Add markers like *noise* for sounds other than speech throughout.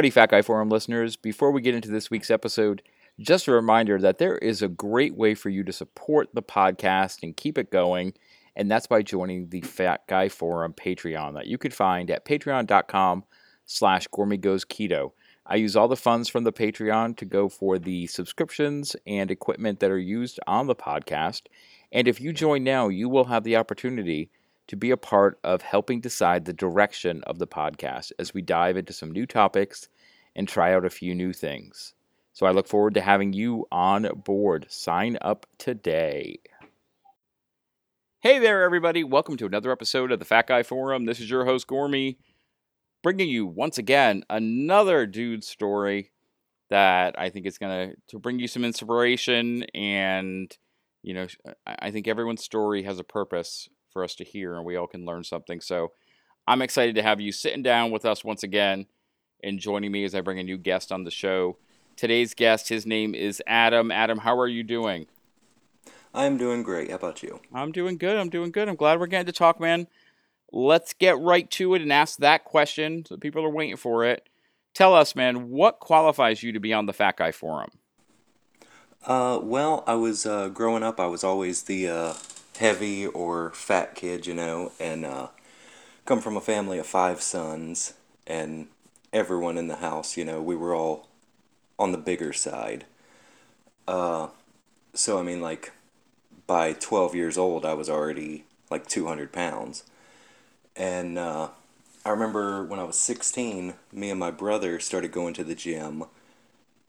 Howdy, Fat Guy Forum listeners. Before we get into this week's episode, just a reminder that there is a great way for you to support the podcast and keep it going, and that's by joining the Fat Guy Forum Patreon that you could find at patreon.com slash goes keto. I use all the funds from the Patreon to go for the subscriptions and equipment that are used on the podcast. And if you join now, you will have the opportunity to be a part of helping decide the direction of the podcast as we dive into some new topics and try out a few new things. So I look forward to having you on board. Sign up today. Hey there, everybody. Welcome to another episode of the Fat Guy Forum. This is your host, Gormy, bringing you once again another dude story that I think is going to to bring you some inspiration and you know I think everyone's story has a purpose for us to hear and we all can learn something. So I'm excited to have you sitting down with us once again and joining me as I bring a new guest on the show. Today's guest, his name is Adam. Adam, how are you doing? I'm doing great. How about you? I'm doing good. I'm doing good. I'm glad we're getting to talk, man. Let's get right to it and ask that question. So people are waiting for it. Tell us, man, what qualifies you to be on the Fat Guy Forum? Uh, well, I was uh, growing up. I was always the uh, heavy or fat kid, you know, and uh, come from a family of five sons, and everyone in the house, you know, we were all on the bigger side. Uh, so I mean, like by 12 years old, I was already like 200 pounds, and uh, I remember when I was 16, me and my brother started going to the gym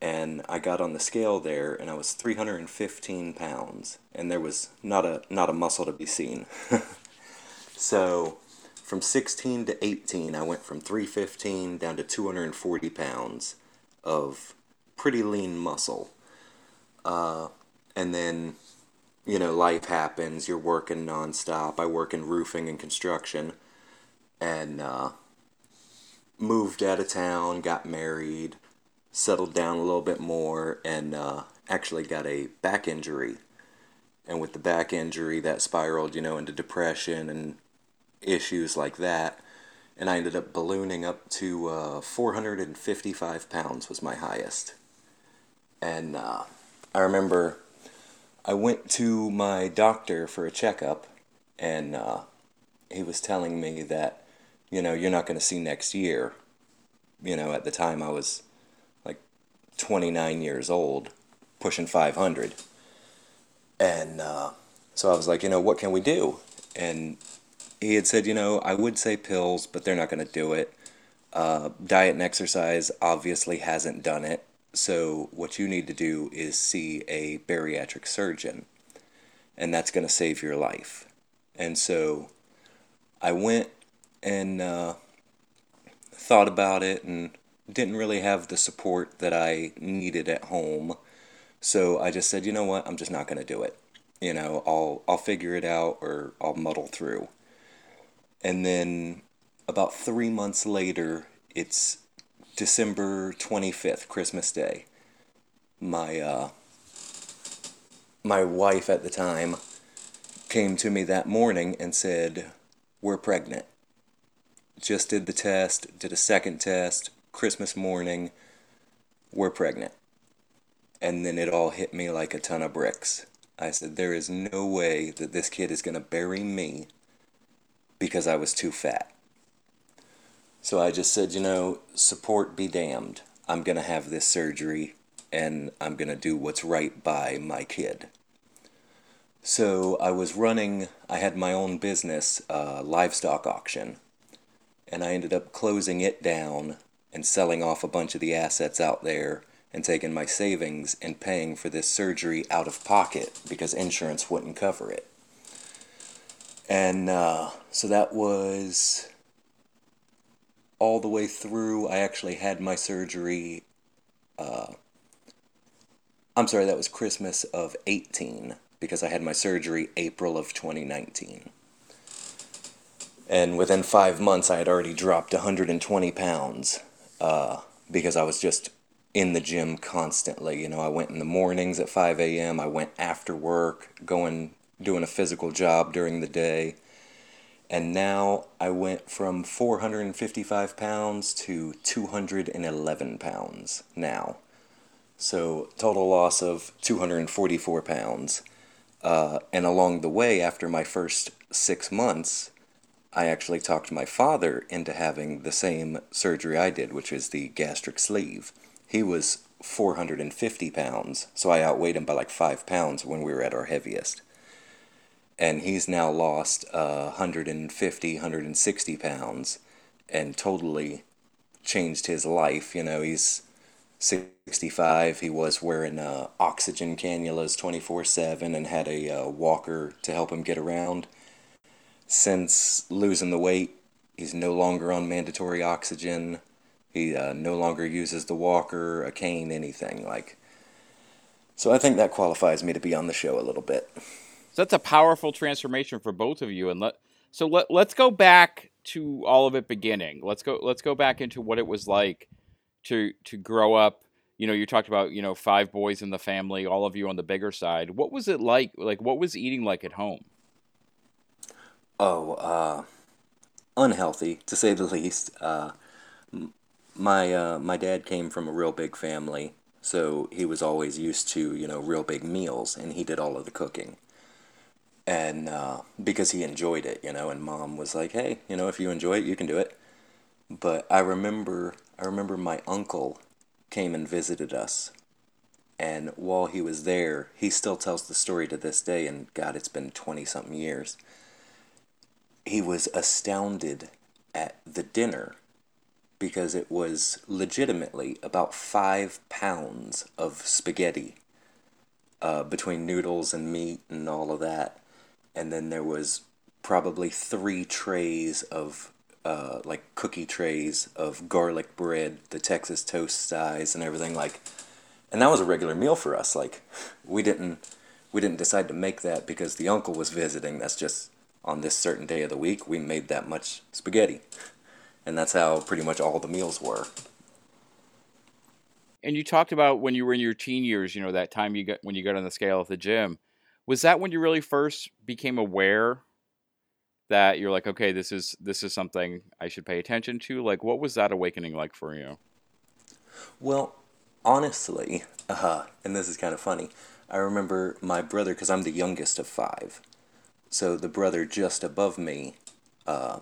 and I got on the scale there and I was 315 pounds and there was not a not a muscle to be seen. *laughs* so from 16 to 18 I went from 315 down to 240 pounds of pretty lean muscle. Uh, and then you know life happens you're working nonstop I work in roofing and construction and uh, moved out of town got married settled down a little bit more and uh, actually got a back injury. And with the back injury, that spiraled, you know, into depression and issues like that. And I ended up ballooning up to uh, 455 pounds was my highest. And uh, I remember I went to my doctor for a checkup, and uh, he was telling me that, you know, you're not going to see next year. You know, at the time I was 29 years old, pushing 500. And uh, so I was like, you know, what can we do? And he had said, you know, I would say pills, but they're not going to do it. Uh, diet and exercise obviously hasn't done it. So what you need to do is see a bariatric surgeon, and that's going to save your life. And so I went and uh, thought about it and didn't really have the support that I needed at home. So I just said, you know what, I'm just not going to do it. You know, I'll I'll figure it out or I'll muddle through. And then about 3 months later, it's December 25th, Christmas Day. My uh my wife at the time came to me that morning and said, "We're pregnant." Just did the test, did a second test, Christmas morning, we're pregnant. And then it all hit me like a ton of bricks. I said, there is no way that this kid is going to bury me because I was too fat. So I just said, you know, support be damned. I'm going to have this surgery and I'm going to do what's right by my kid. So I was running, I had my own business, uh, livestock auction, and I ended up closing it down and selling off a bunch of the assets out there and taking my savings and paying for this surgery out of pocket because insurance wouldn't cover it. And uh, so that was all the way through. I actually had my surgery. Uh, I'm sorry, that was Christmas of 18 because I had my surgery April of 2019. And within five months, I had already dropped 120 pounds uh, because I was just in the gym constantly. You know, I went in the mornings at 5 a.m., I went after work, going, doing a physical job during the day. and now I went from 455 pounds to 211 pounds now. So, total loss of 244 pounds. Uh, and along the way, after my first six months, I actually talked my father into having the same surgery I did, which is the gastric sleeve. He was 450 pounds, so I outweighed him by like five pounds when we were at our heaviest. And he's now lost uh, 150, 160 pounds and totally changed his life. You know, he's 65. He was wearing uh, oxygen cannulas 24 7 and had a uh, walker to help him get around since losing the weight, he's no longer on mandatory oxygen. He uh, no longer uses the walker, a cane, anything like. So I think that qualifies me to be on the show a little bit. So that's a powerful transformation for both of you. And let so let let's go back to all of it beginning. Let's go let's go back into what it was like to to grow up. You know, you talked about you know five boys in the family, all of you on the bigger side. What was it like? Like, what was eating like at home? Oh, uh, unhealthy to say the *laughs* least. Uh, my uh, my dad came from a real big family, so he was always used to you know real big meals, and he did all of the cooking. And uh, because he enjoyed it, you know, and mom was like, "Hey, you know, if you enjoy it, you can do it." But I remember, I remember my uncle came and visited us, and while he was there, he still tells the story to this day. And God, it's been twenty something years he was astounded at the dinner because it was legitimately about five pounds of spaghetti uh, between noodles and meat and all of that. And then there was probably three trays of uh, like cookie trays of garlic bread, the Texas toast size and everything like and that was a regular meal for us. Like we didn't we didn't decide to make that because the uncle was visiting. That's just on this certain day of the week, we made that much spaghetti. And that's how pretty much all the meals were. And you talked about when you were in your teen years, you know, that time you got when you got on the scale at the gym. Was that when you really first became aware that you're like, okay, this is this is something I should pay attention to? Like what was that awakening like for you? Well, honestly, uh, and this is kind of funny. I remember my brother, because I'm the youngest of five, so the brother just above me uh,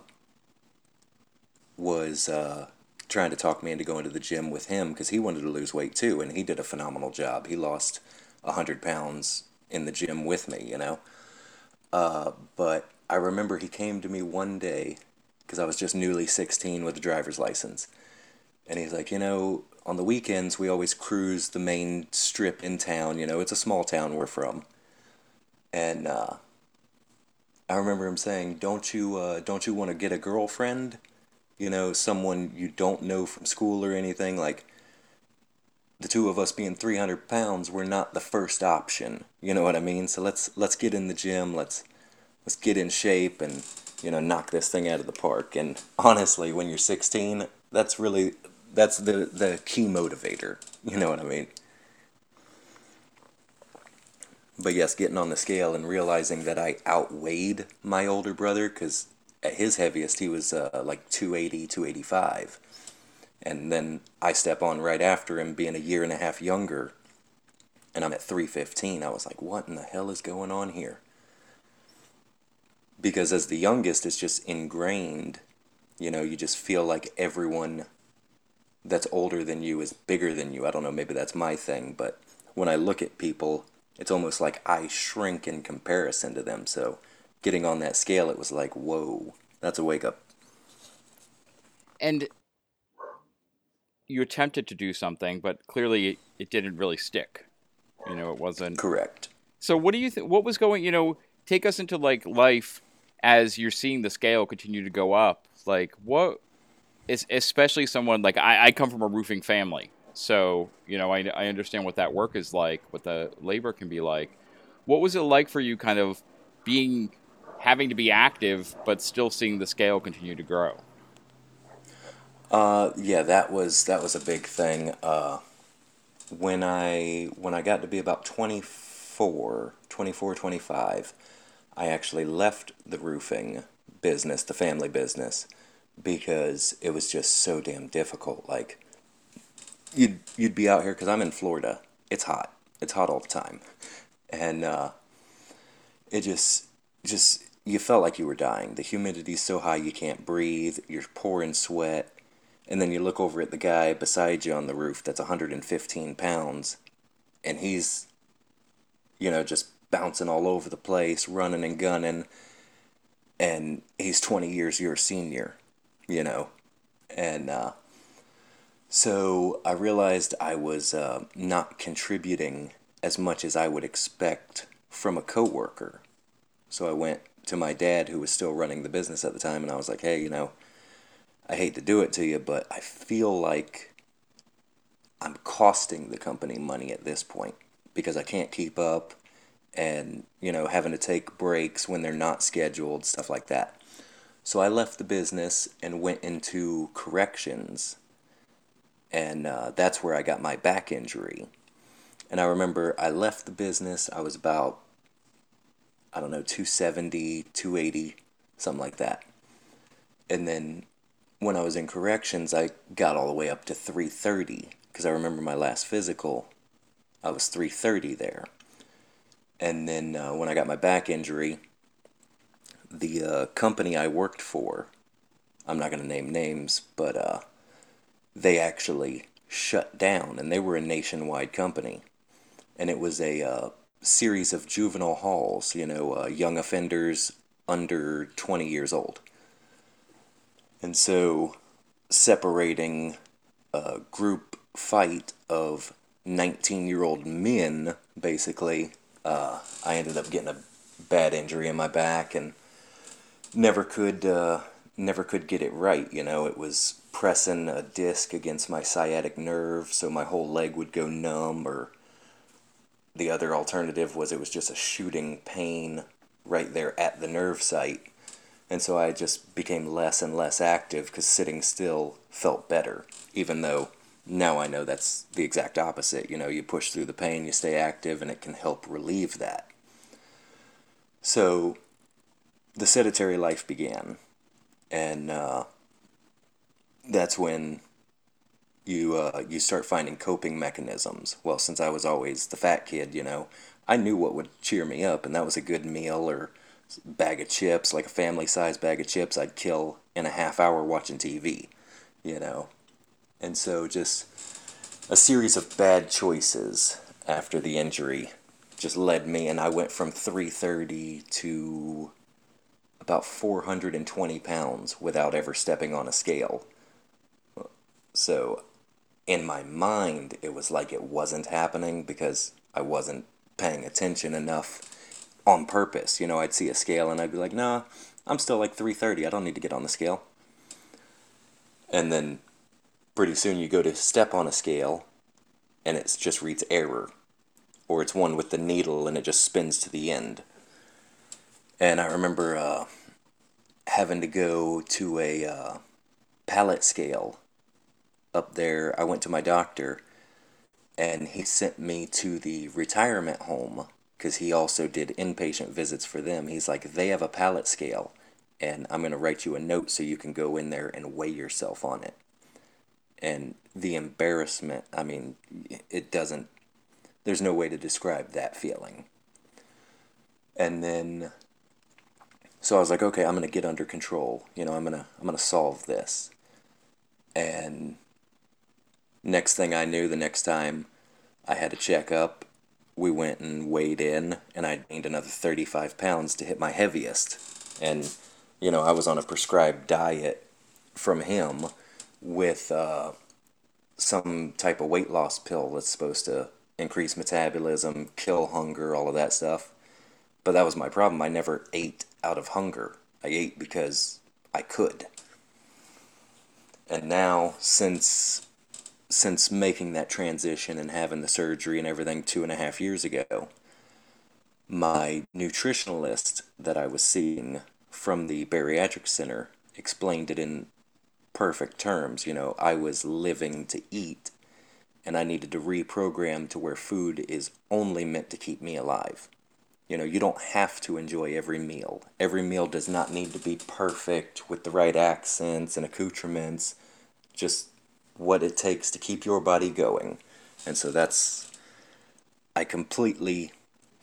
was uh, trying to talk me into going to the gym with him because he wanted to lose weight too, and he did a phenomenal job. He lost 100 pounds in the gym with me, you know. Uh, but I remember he came to me one day because I was just newly 16 with a driver's license. And he's like, you know, on the weekends we always cruise the main strip in town. You know, it's a small town we're from. And uh, I remember him saying, "Don't you uh, don't you want to get a girlfriend? You know, someone you don't know from school or anything like." The two of us being 300 pounds, we're not the first option. You know what I mean? So let's let's get in the gym. Let's let's get in shape and you know knock this thing out of the park. And honestly, when you're 16, that's really that's the the key motivator. You know what I mean? But yes, getting on the scale and realizing that I outweighed my older brother because at his heaviest he was uh, like 280, 285. And then I step on right after him, being a year and a half younger, and I'm at 315. I was like, what in the hell is going on here? Because as the youngest, it's just ingrained. You know, you just feel like everyone that's older than you is bigger than you. I don't know, maybe that's my thing, but when I look at people it's almost like I shrink in comparison to them. So getting on that scale, it was like, whoa, that's a wake up. And you attempted to do something, but clearly it didn't really stick. You know, it wasn't correct. So what do you think? What was going? You know, take us into like life as you're seeing the scale continue to go up. Like what? Is especially someone like I, I come from a roofing family. So, you know, I, I understand what that work is like, what the labor can be like. What was it like for you kind of being, having to be active, but still seeing the scale continue to grow? Uh, yeah, that was, that was a big thing. Uh, when I, when I got to be about 24, 24, 25, I actually left the roofing business, the family business, because it was just so damn difficult. Like, you'd you'd be out here because I'm in Florida. It's hot. It's hot all the time, and uh, it just just you felt like you were dying. The humidity's so high you can't breathe. You're pouring sweat, and then you look over at the guy beside you on the roof that's 115 pounds, and he's, you know, just bouncing all over the place, running and gunning, and he's 20 years your senior, you know, and uh, so I realized I was uh, not contributing as much as I would expect from a coworker. So I went to my dad, who was still running the business at the time, and I was like, hey, you know, I hate to do it to you, but I feel like I'm costing the company money at this point because I can't keep up and, you know, having to take breaks when they're not scheduled, stuff like that. So I left the business and went into corrections and uh, that's where I got my back injury. And I remember I left the business, I was about, I don't know, 270, 280, something like that. And then when I was in corrections, I got all the way up to 330 because I remember my last physical, I was 330 there. And then uh, when I got my back injury, the uh, company I worked for, I'm not going to name names, but uh, they actually shut down, and they were a nationwide company. And it was a uh, series of juvenile halls, you know, uh, young offenders under 20 years old. And so, separating a group fight of 19 year old men, basically, uh, I ended up getting a bad injury in my back and never could uh, never could get it right. You know, it was pressing a disc against my sciatic nerve so my whole leg would go numb, or the other alternative was it was just a shooting pain right there at the nerve site. And so I just became less and less active because sitting still felt better, even though now I know that's the exact opposite. You know, you push through the pain, you stay active, and it can help relieve that. So the sedentary life began and uh, that's when you uh, you start finding coping mechanisms. Well, since I was always the fat kid, you know, I knew what would cheer me up, and that was a good meal or bag of chips, like a family size bag of chips. I'd kill in a half hour watching TV, you know, and so just a series of bad choices after the injury just led me, and I went from three thirty to about 420 pounds without ever stepping on a scale. So, in my mind, it was like it wasn't happening because I wasn't paying attention enough on purpose. You know, I'd see a scale and I'd be like, nah, I'm still like 330. I don't need to get on the scale. And then pretty soon you go to step on a scale and it just reads error. Or it's one with the needle and it just spins to the end. And I remember uh, having to go to a uh, pallet scale up there. I went to my doctor and he sent me to the retirement home because he also did inpatient visits for them. He's like, they have a pallet scale and I'm going to write you a note so you can go in there and weigh yourself on it. And the embarrassment, I mean, it doesn't, there's no way to describe that feeling. And then so I was like, okay, I'm gonna get under control. You know, I'm gonna I'm gonna solve this. And next thing I knew, the next time I had a checkup, we went and weighed in, and I gained another 35 pounds to hit my heaviest. And you know, I was on a prescribed diet from him with uh, some type of weight loss pill that's supposed to increase metabolism, kill hunger, all of that stuff. But that was my problem. I never ate out of hunger. I ate because I could. And now, since since making that transition and having the surgery and everything two and a half years ago, my nutritionalist that I was seeing from the bariatric center explained it in perfect terms. You know, I was living to eat, and I needed to reprogram to where food is only meant to keep me alive You know, you don't have to enjoy every meal. Every meal does not need to be perfect with the right accents and accoutrements. Just what it takes to keep your body going. And so that's, I completely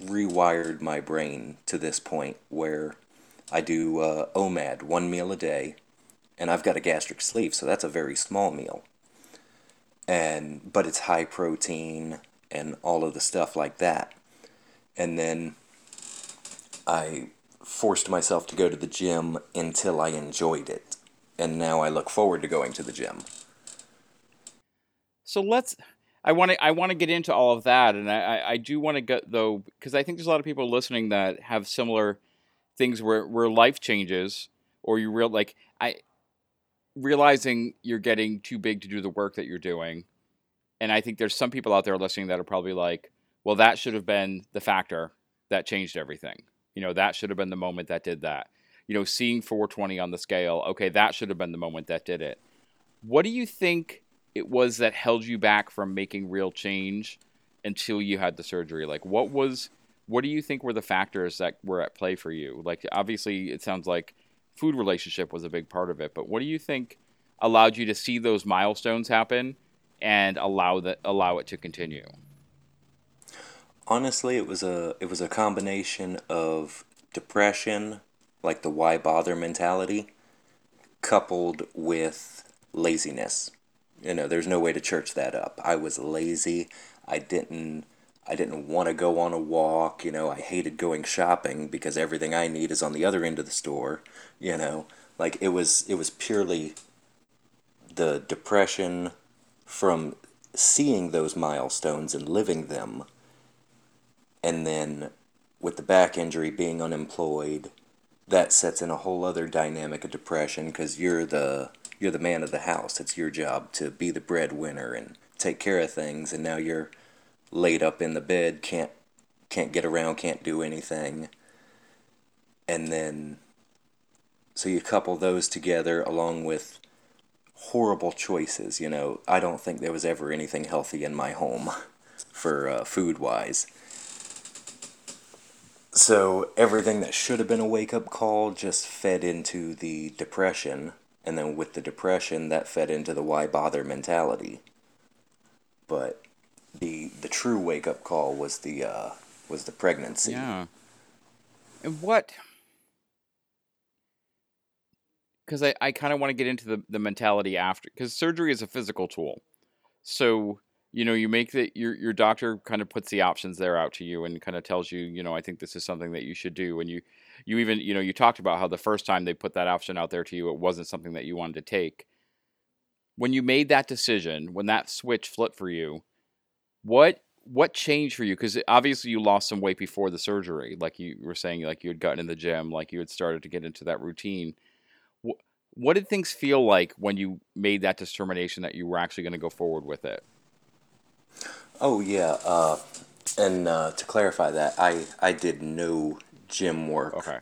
rewired my brain to this point where I do uh, OMAD, one meal a day, and I've got a gastric sleeve, so that's a very small meal. And but it's high protein and all of the stuff like that. And then I forced myself to go to the gym until I enjoyed it. And now I look forward to going to the gym. So let's. I want to. I want to get into all of that, and I. I do want to get though because I think there's a lot of people listening that have similar things where where life changes, or you real like I realizing you're getting too big to do the work that you're doing, and I think there's some people out there listening that are probably like, well, that should have been the factor that changed everything. You know, that should have been the moment that did that. You know, seeing 420 on the scale, okay, that should have been the moment that did it. What do you think it was that held you back from making real change until you had the surgery? Like, what was, what do you think were the factors that were at play for you? Like, obviously, it sounds like food relationship was a big part of it, but what do you think allowed you to see those milestones happen and allow that allow it to continue? Honestly, it was a it was a combination of depression, like the why bother mentality, coupled with laziness. You know, there's no way to church that up. I was lazy. I didn't I didn't want to go on a walk, you know, I hated going shopping because everything I need is on the other end of the store, you know. Like it was it was purely the depression from seeing those milestones and living them and then with the back injury being unemployed that sets in a whole other dynamic of depression because you're the you're the man of the house. It's your job to be the breadwinner and take care of things. And now you're laid up in the bed can't can't get around can't do anything. And then so you couple those together along with horrible choices you know. I don't think there was ever anything healthy in my home *laughs* for uh, food wise so everything that should have been a wake up call just fed into the depression, and then with the depression, that fed into the why bother mentality. But the the true wake up call was the uh, was the pregnancy. Yeah. And what? Because I, I kind of want to get into the, the mentality after, because surgery is a physical tool. So you know you make the your your doctor kind of puts the options there out to you and kind of tells you you know i think this is something that you should do. And you you even you know you talked about how the first time they put that option out there to you it wasn't something that you wanted to take. When you made that decision when that switch flipped for you what what changed for you? Because obviously you lost some weight before the surgery like you were saying like you had gotten in the gym like you had started to get into that routine. What, what did things feel like when you made that determination that you were actually going to go forward with it Oh yeah, uh, and uh, to clarify that, I I did no gym work okay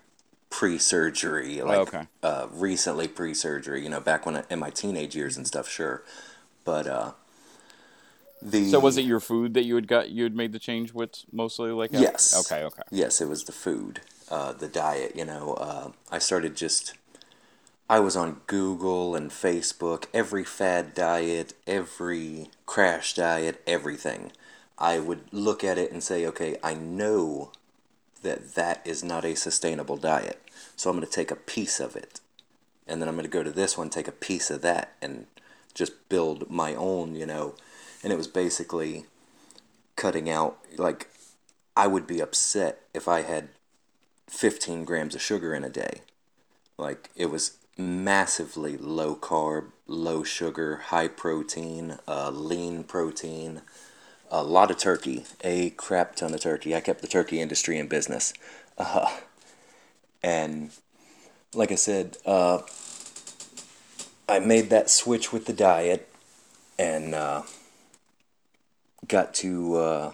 pre-surgery, like okay uh, recently pre-surgery. You know, back when I, in my teenage years and stuff, sure, but uh, the So was it your food that you had got you had made the change with mostly like yes, Okay, okay. yes, it was the food, uh, the diet. You know, uh, I started just. I was on Google and Facebook, every fad diet, every crash diet, everything. I would look at it and say, okay, I know that that is not a sustainable diet. So I'm going to take a piece of it. And then I'm going to go to this one, take a piece of that, and just build my own, you know. And it was basically cutting out, like, I would be upset if I had 15 grams of sugar in a day. Like, it was massively low carb, low sugar, high protein, uh, lean protein, a lot of turkey, a crap ton of turkey. I kept the turkey industry in business. Uh, and like I said, uh, I made that switch with the diet and uh, got to, uh,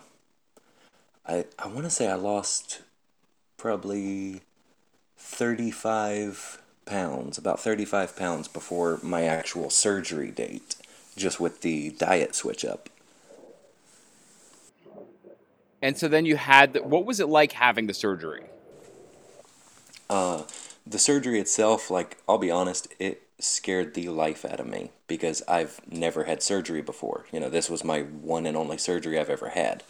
I, I want to say I lost probably 35 pounds, about 35 pounds before my actual surgery date, just with the diet switch up. And so then you had the, what was it like having the surgery? Uh, the surgery itself, like, I'll be honest, it scared the life out of me because I've never had surgery before. You know, this was my one and only surgery I've ever had.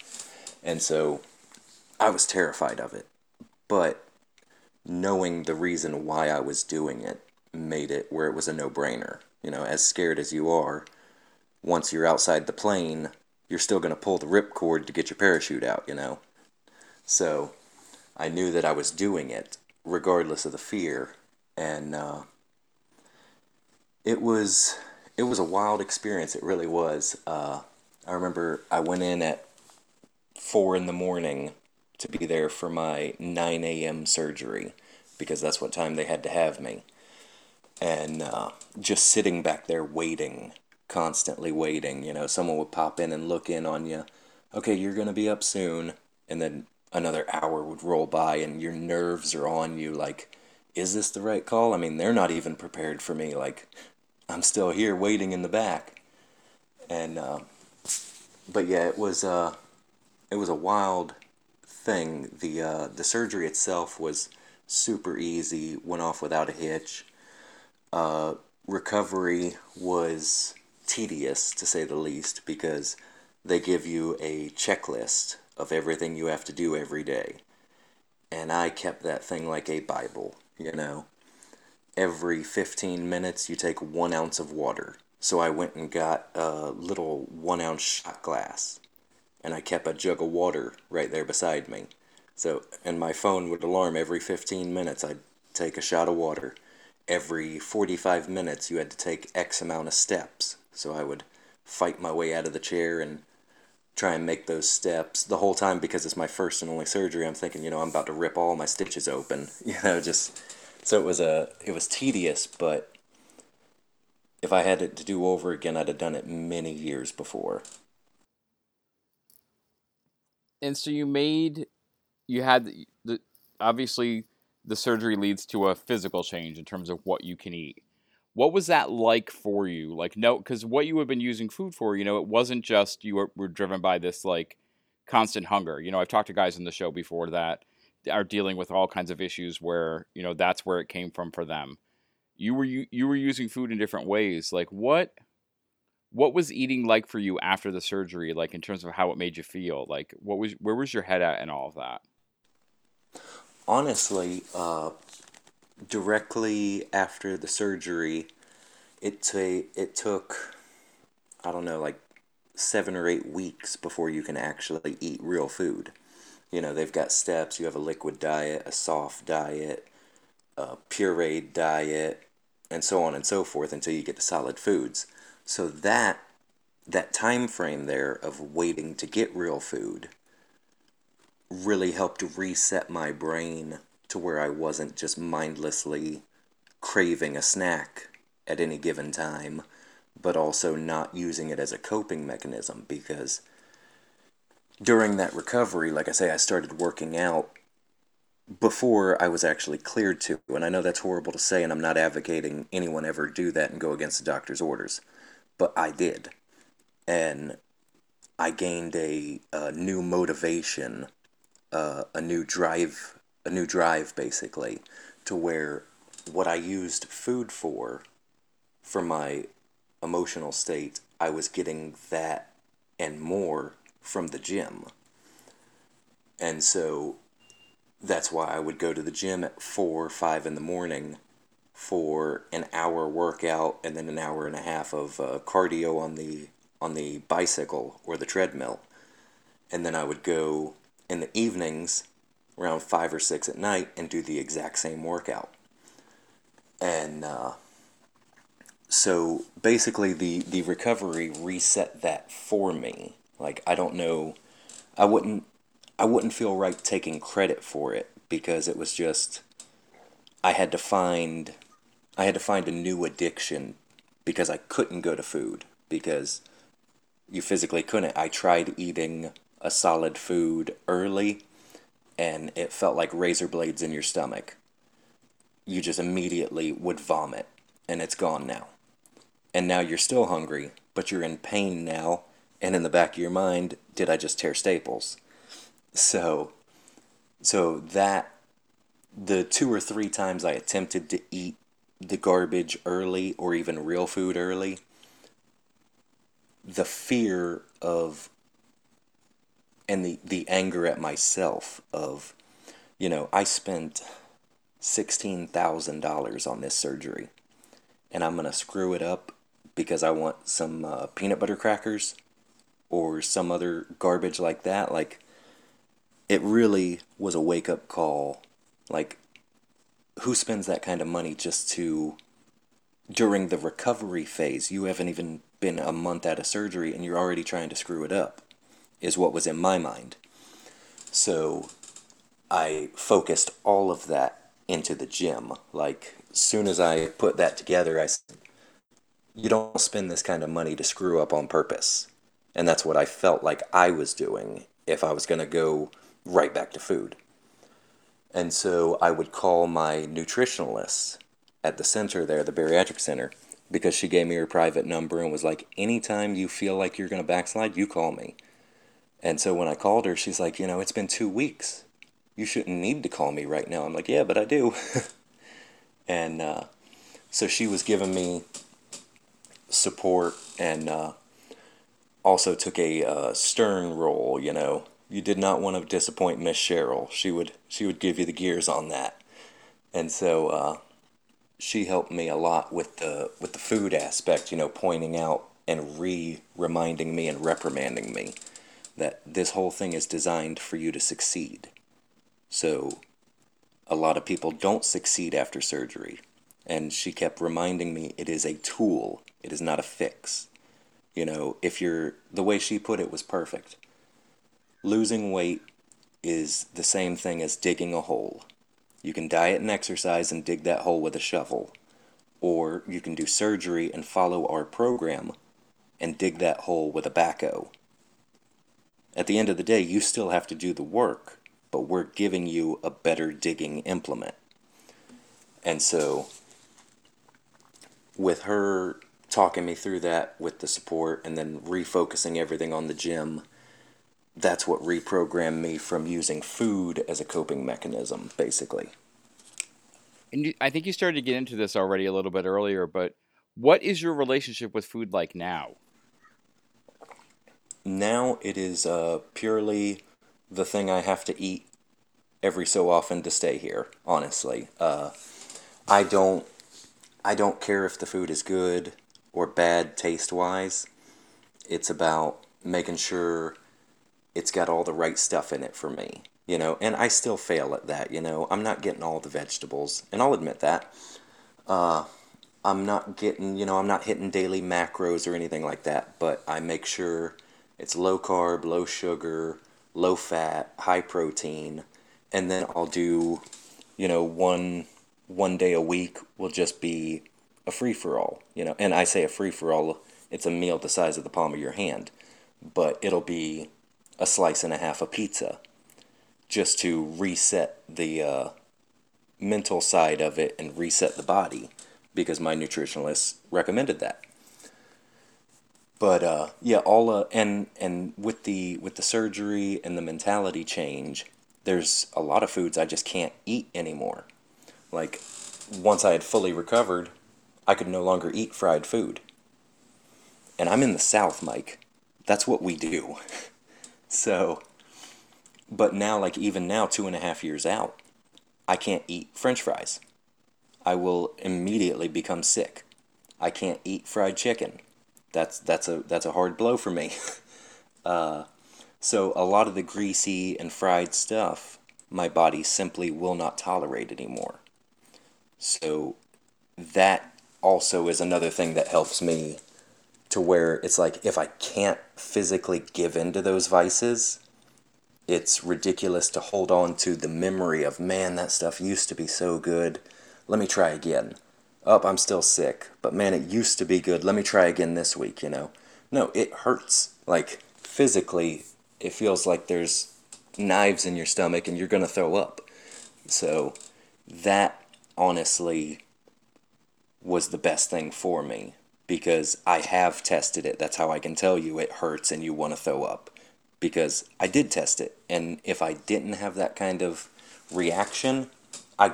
And so I was terrified of it. But knowing the reason why I was doing it made it where it was a no brainer. You know, as scared as you are, once you're outside the plane, you're still going to pull the ripcord to get your parachute out, you know? So I knew that I was doing it regardless of the fear. And uh, it was it was a wild experience. It really was. Uh, I remember I went in at four in the morning to be there for my 9 a.m. surgery because that's what time they had to have me. And uh, just sitting back there waiting, constantly waiting. You know, someone would pop in and look in on you. Okay, you're going to be up soon. And then another hour would roll by and your nerves are on you like, is this the right call? I mean, they're not even prepared for me. Like, I'm still here waiting in the back. And, uh, but yeah, it was, uh, it was a wild thing. The, uh, the surgery itself was super easy, went off without a hitch. Uh, recovery was tedious, to say the least, because they give you a checklist of everything you have to do every day. And I kept that thing like a Bible, you know every 15 minutes you take one ounce of water. So I went and got a little one ounce shot glass and I kept a jug of water right there beside me. So, and my phone would alarm every 15 minutes. I'd take a shot of water. Every 45 minutes, you had to take X amount of steps. So I would fight my way out of the chair and try and make those steps the whole time because it's my first and only surgery. I'm thinking, you know, I'm about to rip all my stitches open. *laughs* You know, just so it was a it was tedious, but if I had it to do over again, I'd have done it many years before. And so you made you had the, the obviously the surgery leads to a physical change in terms of what you can eat. What was that like for you? Like no, because what you have been using food for, you know, it wasn't just you were, were driven by this like constant hunger. You know, I've talked to guys in the show before that are dealing with all kinds of issues where you know that's where it came from for them you were you, you were using food in different ways like what what was eating like for you after the surgery like in terms of how it made you feel like what was where was your head at and all of that honestly uh, directly after the surgery it t- it took i don't know like 7 or 8 weeks before you can actually eat real food you know, they've got steps. You have a liquid diet, a soft diet, a pureed diet, and so on and so forth until you get to solid foods. So that that time frame there of waiting to get real food really helped reset my brain to where I wasn't just mindlessly craving a snack at any given time, but also not using it as a coping mechanism because during that recovery, like I say, I started working out before I was actually cleared to. And I know that's horrible to say, and I'm not advocating anyone ever do that and go against the doctor's orders, but I did. And I gained a, a new motivation, uh, a new drive, a new drive basically, to where what I used food for, for my emotional state, I was getting that and more from the gym. And so that's why I would go to the gym at four or five in the morning for an hour workout and then an hour and a half of uh, cardio on the on the bicycle or the treadmill. And then I would go in the evenings around five or six at night and do the exact same workout. And uh, so basically, the, the recovery reset that for me like I don't know, I wouldn't I wouldn't feel right taking credit for it because it was just I had to find I had to find a new addiction because I couldn't go to food because you physically couldn't. I tried eating a solid food early and it felt like razor blades in your stomach. You just immediately would vomit and it's gone now. And now you're still hungry, but you're in pain now and in the back of your mind, did I just tear staples? So, so that the two or three times I attempted to eat the garbage early or even real food early, the fear of and the, the anger at myself of, you know, I spent $16,000 on this surgery and I'm going to screw it up because I want some uh, peanut butter crackers or some other garbage like that. Like, it really was a wake up call. Like, who spends that kind of money just to, during the recovery phase, you haven't even been a month out of surgery and you're already trying to screw it up? is what was in my mind. So I focused all of that into the gym. Like, as soon as I put that together, I said, you don't spend this kind of money to screw up on purpose. And that's what I felt like I was doing if I was going to go right back to food. And so I would call my nutritionalist at the center there, the bariatric center, because she gave me her private number and was like, anytime you feel like you're going to backslide, you call me. And so when I called her, she's like, you know, it's been two weeks. You shouldn't need to call me right now. I'm like, yeah, but I do. *laughs* and uh, so she was giving me support and uh, also took a uh, stern role. You know, you did not want to disappoint Miss Cheryl. She would she would give you the gears on that. And so uh, she helped me a lot with the with the food aspect. You know, pointing out and re reminding me and reprimanding me that this whole thing is designed for you to succeed. So, a lot of people don't succeed after surgery. And she kept reminding me it is a tool, it is not a fix. You know, if you're, the way she put it was perfect. Losing weight is the same thing as digging a hole. You can diet and exercise and dig that hole with a shovel, or you can do surgery and follow our program and dig that hole with a backhoe. At the end of the day, you still have to do the work, but we're giving you a better digging implement. And so, with her talking me through that with the support and then refocusing everything on the gym, that's what reprogrammed me from using food as a coping mechanism, basically. And I think you started to get into this already a little bit earlier, but what is your relationship with food like now? now it is uh, purely the thing I have to eat every so often to stay here. Honestly, uh, I don't I don't care if the food is good or bad taste wise. It's about making sure it's got all the right stuff in it for me. You know, and I still fail at that. You know, I'm not getting all the vegetables, and I'll admit that. Uh, I'm not getting, you know, I'm not hitting daily macros or anything like that, but I make sure it's low carb, low sugar, low fat, high protein, and then I'll do, you know, one one day a week will just be a free for all, you know. And I say a free for all, it's a meal the size of the palm of your hand, but it'll be a slice and a half of pizza just to reset the uh, mental side of it and reset the body because my nutritionalist recommended that but uh, yeah, all uh, and and with the with the surgery and the mentality change, there's a lot of foods I just can't eat anymore. Like once I had fully recovered, I could no longer eat fried food. And I'm in the South, Mike. That's what we do. *laughs* so, but now, like even now, two and a half years out, I can't eat French fries. I will immediately become sick. I can't eat fried chicken that's that's a that's a hard blow for me. *laughs* uh, so a lot of the greasy and fried stuff, my body simply will not tolerate anymore. So that also is another thing that helps me to where it's like if I can't physically give into those vices, it's ridiculous to hold on to the memory of man that stuff used to be so good. Let me try again up, oh, I'm still sick, but man, it used to be good. Let me try again this week, you know. No, it hurts. Like physically, it feels like there's knives in your stomach and you're going to throw up. So that honestly was the best thing for me because I have tested it. That's how I can tell you it hurts and you want to throw up. because I did test it. And if I didn't have that kind of reaction, I.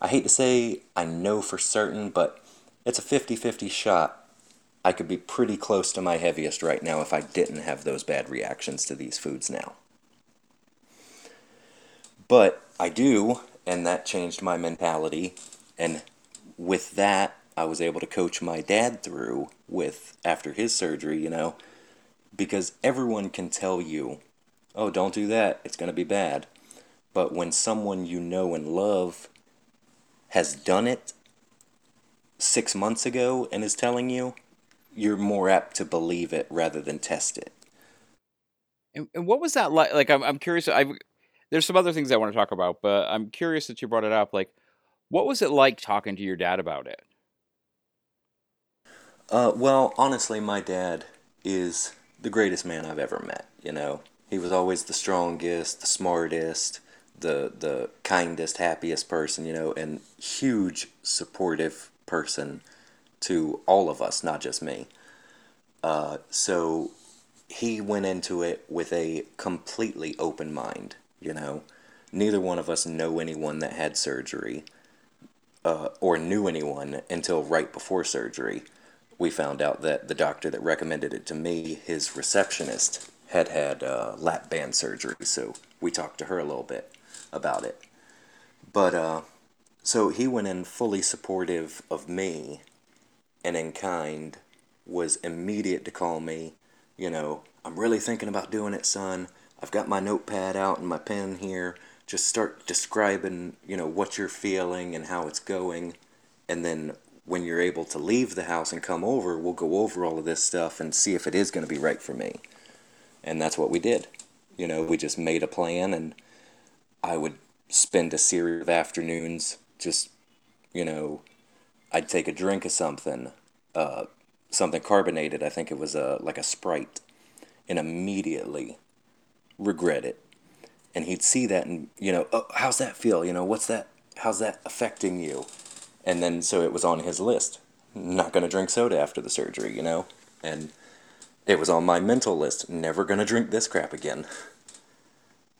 I hate to say I know for certain, but it's a 50 50 shot. I could be pretty close to my heaviest right now if I didn't have those bad reactions to these foods now. But I do, and that changed my mentality. And with that, I was able to coach my dad through with after his surgery, you know, because everyone can tell you, oh, don't do that, it's going to be bad. But when someone you know and love has done it six months ago and is telling you, you're more apt to believe it rather than test it. And, and what was that like? Like, I'm, I'm curious. I there's some other things I want to talk about, but I'm curious that you brought it up. Like, what was it like talking to your dad about it? Uh, well, honestly, my dad is the greatest man I've ever met. You know, he was always the strongest, the smartest, the the kindest, happiest person. You know, and huge supportive person to all of us, not just me. Uh, so he went into it with a completely open mind. You know, neither one of us know anyone that had surgery uh, or knew anyone until right before surgery we found out that the doctor that recommended it to me, his receptionist, had had uh, lap band surgery. So we talked to her a little bit about it. But uh, so he went in fully supportive of me and in kind, was immediate to call me, you know, I'm really thinking about doing it, son. I've got my notepad out and my pen here. Just start describing, you know, what you're feeling and how it's going. And then when you're able to leave the house and come over, we'll go over all of this stuff and see if it is going to be right for me. And that's what we did. You know, we just made a plan, and I would spend a series of afternoons just, you know, I'd take a drink of something, uh, something carbonated. I think it was a like a Sprite, and immediately regret it. And he'd see that, and you know, oh, how's that feel? You know, what's that? How's that affecting you? And then so it was on his list. Not going to drink soda after the surgery, you know? And it was on my mental list. Never going to drink this crap again.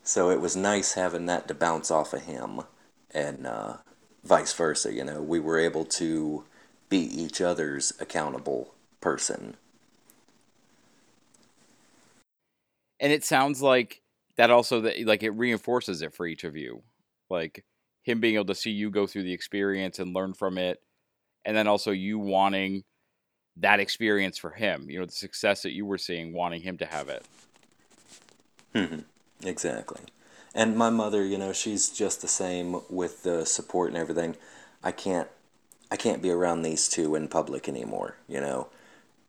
So it was nice having that to bounce off of him and uh, vice versa, you know? We were able to be each other's accountable person. And it sounds like that also that like it reinforces it for each of you. Like him being able to see you go through the experience and learn from it and then also you wanting that experience for him you know the success that you were seeing wanting him to have it mm-hmm. exactly and my mother you know she's just the same with the support and everything i can't i can't be around these two in public anymore you know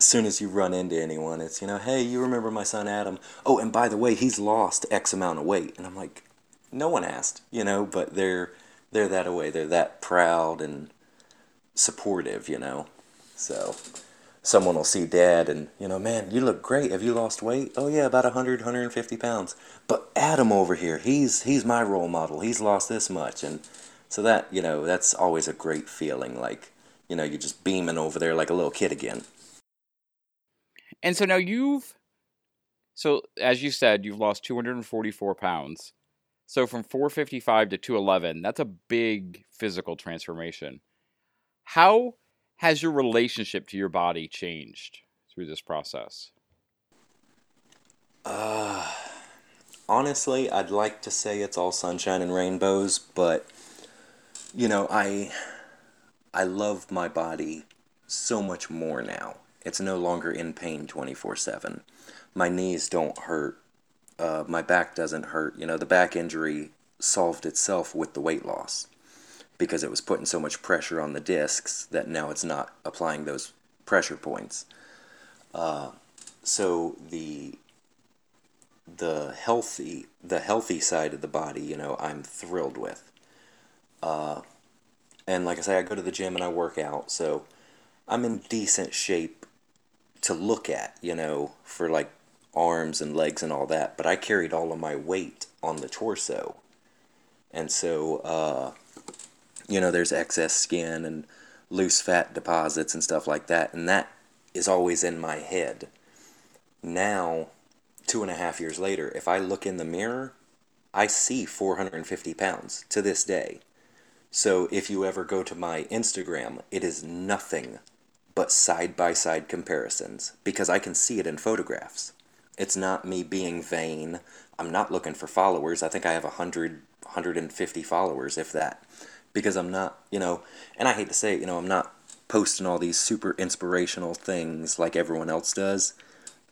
as soon as you run into anyone it's you know hey you remember my son adam oh and by the way he's lost x amount of weight and i'm like no one asked you know but they're they're that away. They're that proud and supportive, you know. So someone will see dad and, you know, man, you look great. Have you lost weight? Oh yeah, about 100, 150 pounds. But Adam over here, he's he's my role model. He's lost this much and so that, you know, that's always a great feeling like, you know, you're just beaming over there like a little kid again. And so now you've so as you said, you've lost 244 pounds. So from 455 to 211, that's a big physical transformation. How has your relationship to your body changed through this process? Uh, honestly, I'd like to say it's all sunshine and rainbows, but you know, I I love my body so much more now. It's no longer in pain 24/7. My knees don't hurt uh, my back doesn't hurt. You know, the back injury solved itself with the weight loss because it was putting so much pressure on the discs that now it's not applying those pressure points. Uh, so the the healthy the healthy side of the body, you know, I'm thrilled with. Uh, and like I say, I go to the gym and I work out, so I'm in decent shape to look at, you know, for like arms and legs and all that, but I carried all of my weight on the torso. And so, uh, you know, there's excess skin and loose fat deposits and stuff like that, and that is always in my head. now, two and a half years later, if I look in the mirror, I see 450 pounds to this day. So if you ever go to my Instagram, it is nothing but side by side comparisons because I can see it in photographs. It's not me being vain. I'm not looking for followers. I think I have 100, 150 followers, if that. Because I'm not, you know, and I hate to say it, you know, I'm not posting all these super inspirational things like everyone else does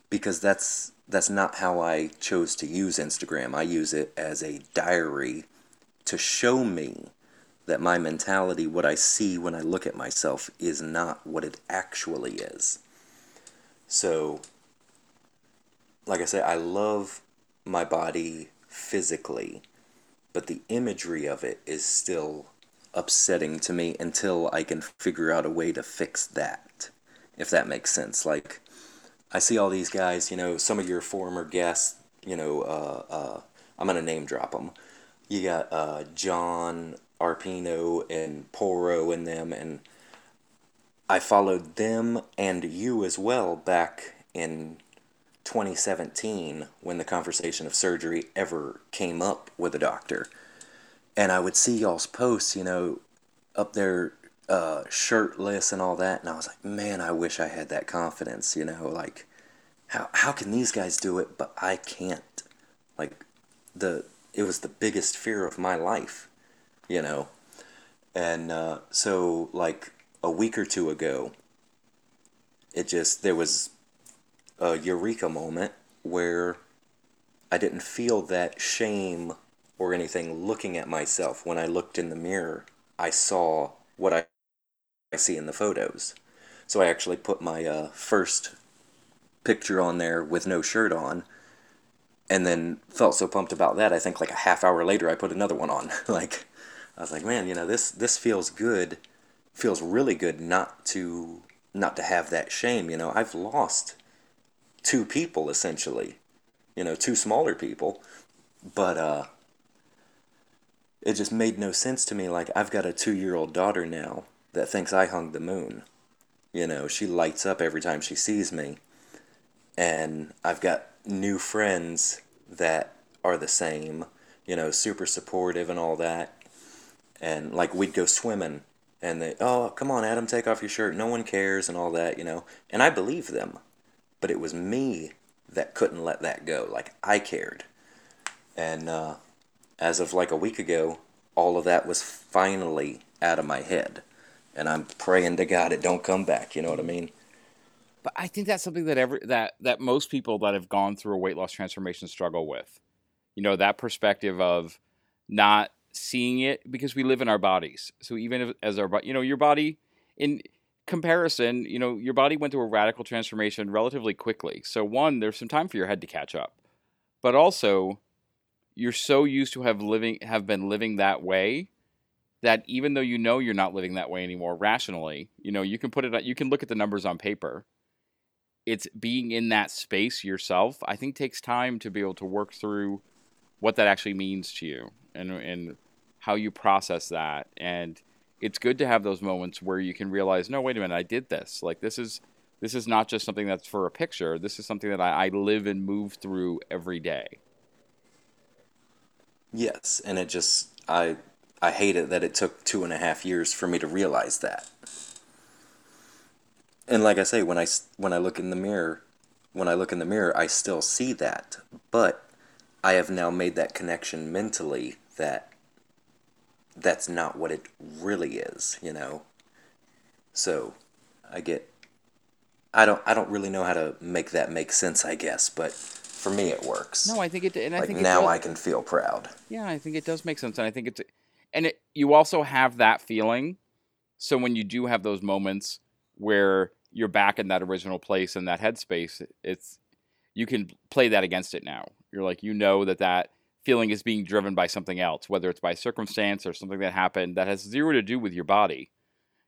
because that's that's not how I chose to use Instagram. I use it as a diary to show me that my mentality, what I see when I look at myself, is not what it actually is. So, like I said, I love my body physically, but the imagery of it is still upsetting to me until I can figure out a way to fix that, if that makes sense. Like, I see all these guys, you know, some of your former guests, you know, uh, uh, I'm going to name drop them. You got uh, John Arpino and Poro and them, and I followed them and you as well back in 2017 when the conversation of surgery ever came up with a doctor. And I would see y'all's posts, you know, up there uh, shirtless and all that, and I was like, man, I wish I had that confidence, you know, like how how can these guys do it but I can't? Like the it was the biggest fear of my life you know. And uh, so, like a week or two ago, it just, there was a eureka moment where I didn't feel that shame or anything looking at myself. When I looked in the mirror, I saw what I, I see in the photos. So I actually put my uh, first picture on there with no shirt on and then felt so pumped about that. I think like a half hour later, I put another one on. *laughs* like, I was like, man, you know, this this feels good, feels really good not to not to have that shame. You know, I've lost two people essentially, you know, two smaller people, but uh, it just made no sense to me. Like I've got a two year old daughter now that thinks I hung the moon. You know, she lights up every time she sees me, and I've got new friends that are the same. You know, super supportive and all that and like we'd go swimming and they oh come on adam take off your shirt. No one cares and all that you know. And i believe them but it was me that couldn't let that go. Like i cared. And uh, as of like a week ago all of that was finally out of my head. And i'm praying to god it don't come back you know what i mean? But i think that's something that every that that most people that have gone through a weight loss transformation struggle with. You know that perspective of not seeing it because we live in our bodies. So even if, as our you know your body in comparison, you know your body went through a radical transformation relatively quickly. So one, there's some time for your head to catch up, but also you're so used to have living have been living that way that even though you know you're not living that way anymore rationally, you know you can put it you can look at the numbers on paper. It's being in that space yourself. I think takes time to be able to work through what that actually means to you and and how you process that. And it's good to have those moments where you can realize no wait a minute i did this. Like this is this is not just something that's for a picture. This is something that i, I live and move through every day. Yes. And it just i i hate it that it took two and a half years for me to realize that. And like i say when i when i look in the mirror when i look in the mirror i still see that. But I have now made that connection mentally that that's not what it really is, you know. So I get I don't I don't really know how to make that make sense, I guess, but for me it works. No, I think it and I like think now I can feel proud. Yeah, I think it does make sense and I think it's and it, you also have that feeling so when you do have those moments where you're back in that original place in that headspace, it's you can play that against it now. You're like, you know that that feeling is being driven by something else, whether it's by circumstance or something that happened that has zero to do with your body.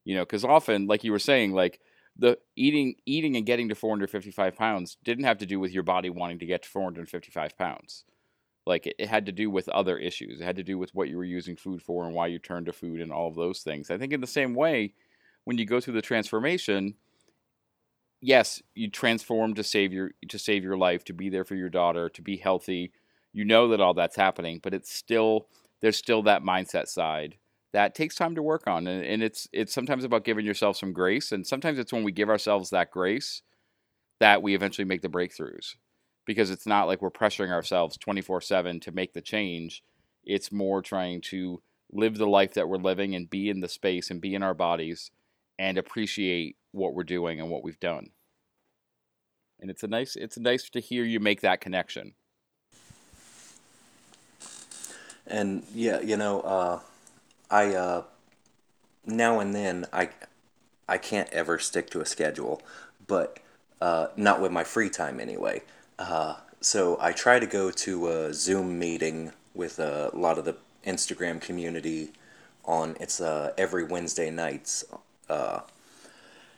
You know, because often, like you were saying, like the eating, eating and getting to 455 pounds didn't have to do with your body wanting to get to 455 pounds. Like it, it had to do with other issues. It had to do with what you were using food for and why you turned to food and all of those things. I think in the same way, when you go through the transformation, yes, you transform to save your to save your life, to be there for your daughter, to be healthy. You know that all that's happening, but it's still there's still that mindset side that takes time to work on, and, and it's it's sometimes about giving yourself some grace, and sometimes it's when we give ourselves that grace that we eventually make the breakthroughs, because it's not like we're pressuring ourselves twenty four seven to make the change. It's more trying to live the life that we're living and be in the space and be in our bodies and appreciate what we're doing and what we've done. And it's a nice it's nice to hear you make that connection. And yeah, you know, uh, I uh, now and then I I can't ever stick to a schedule, but uh, not with my free time anyway. Uh, so I try to go to a Zoom meeting with a lot of the Instagram community on it's uh, every Wednesday nights, uh,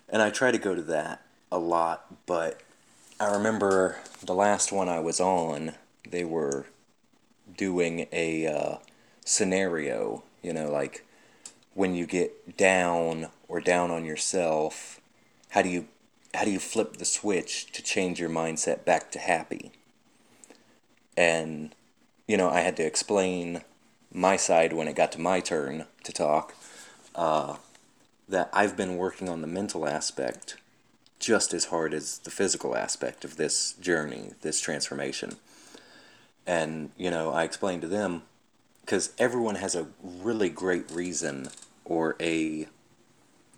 and I try to go to that a lot. But I remember the last one I was on, they were doing a uh, scenario, you know, like when you get down or down on yourself, how do you how do you flip the switch to change your mindset back to happy? And you know, I had to explain my side when it got to my turn to talk. Uh, that I've been working on the mental aspect just as hard as the physical aspect of this journey, this transformation. And, you know, I explained to them because everyone has a really great reason or a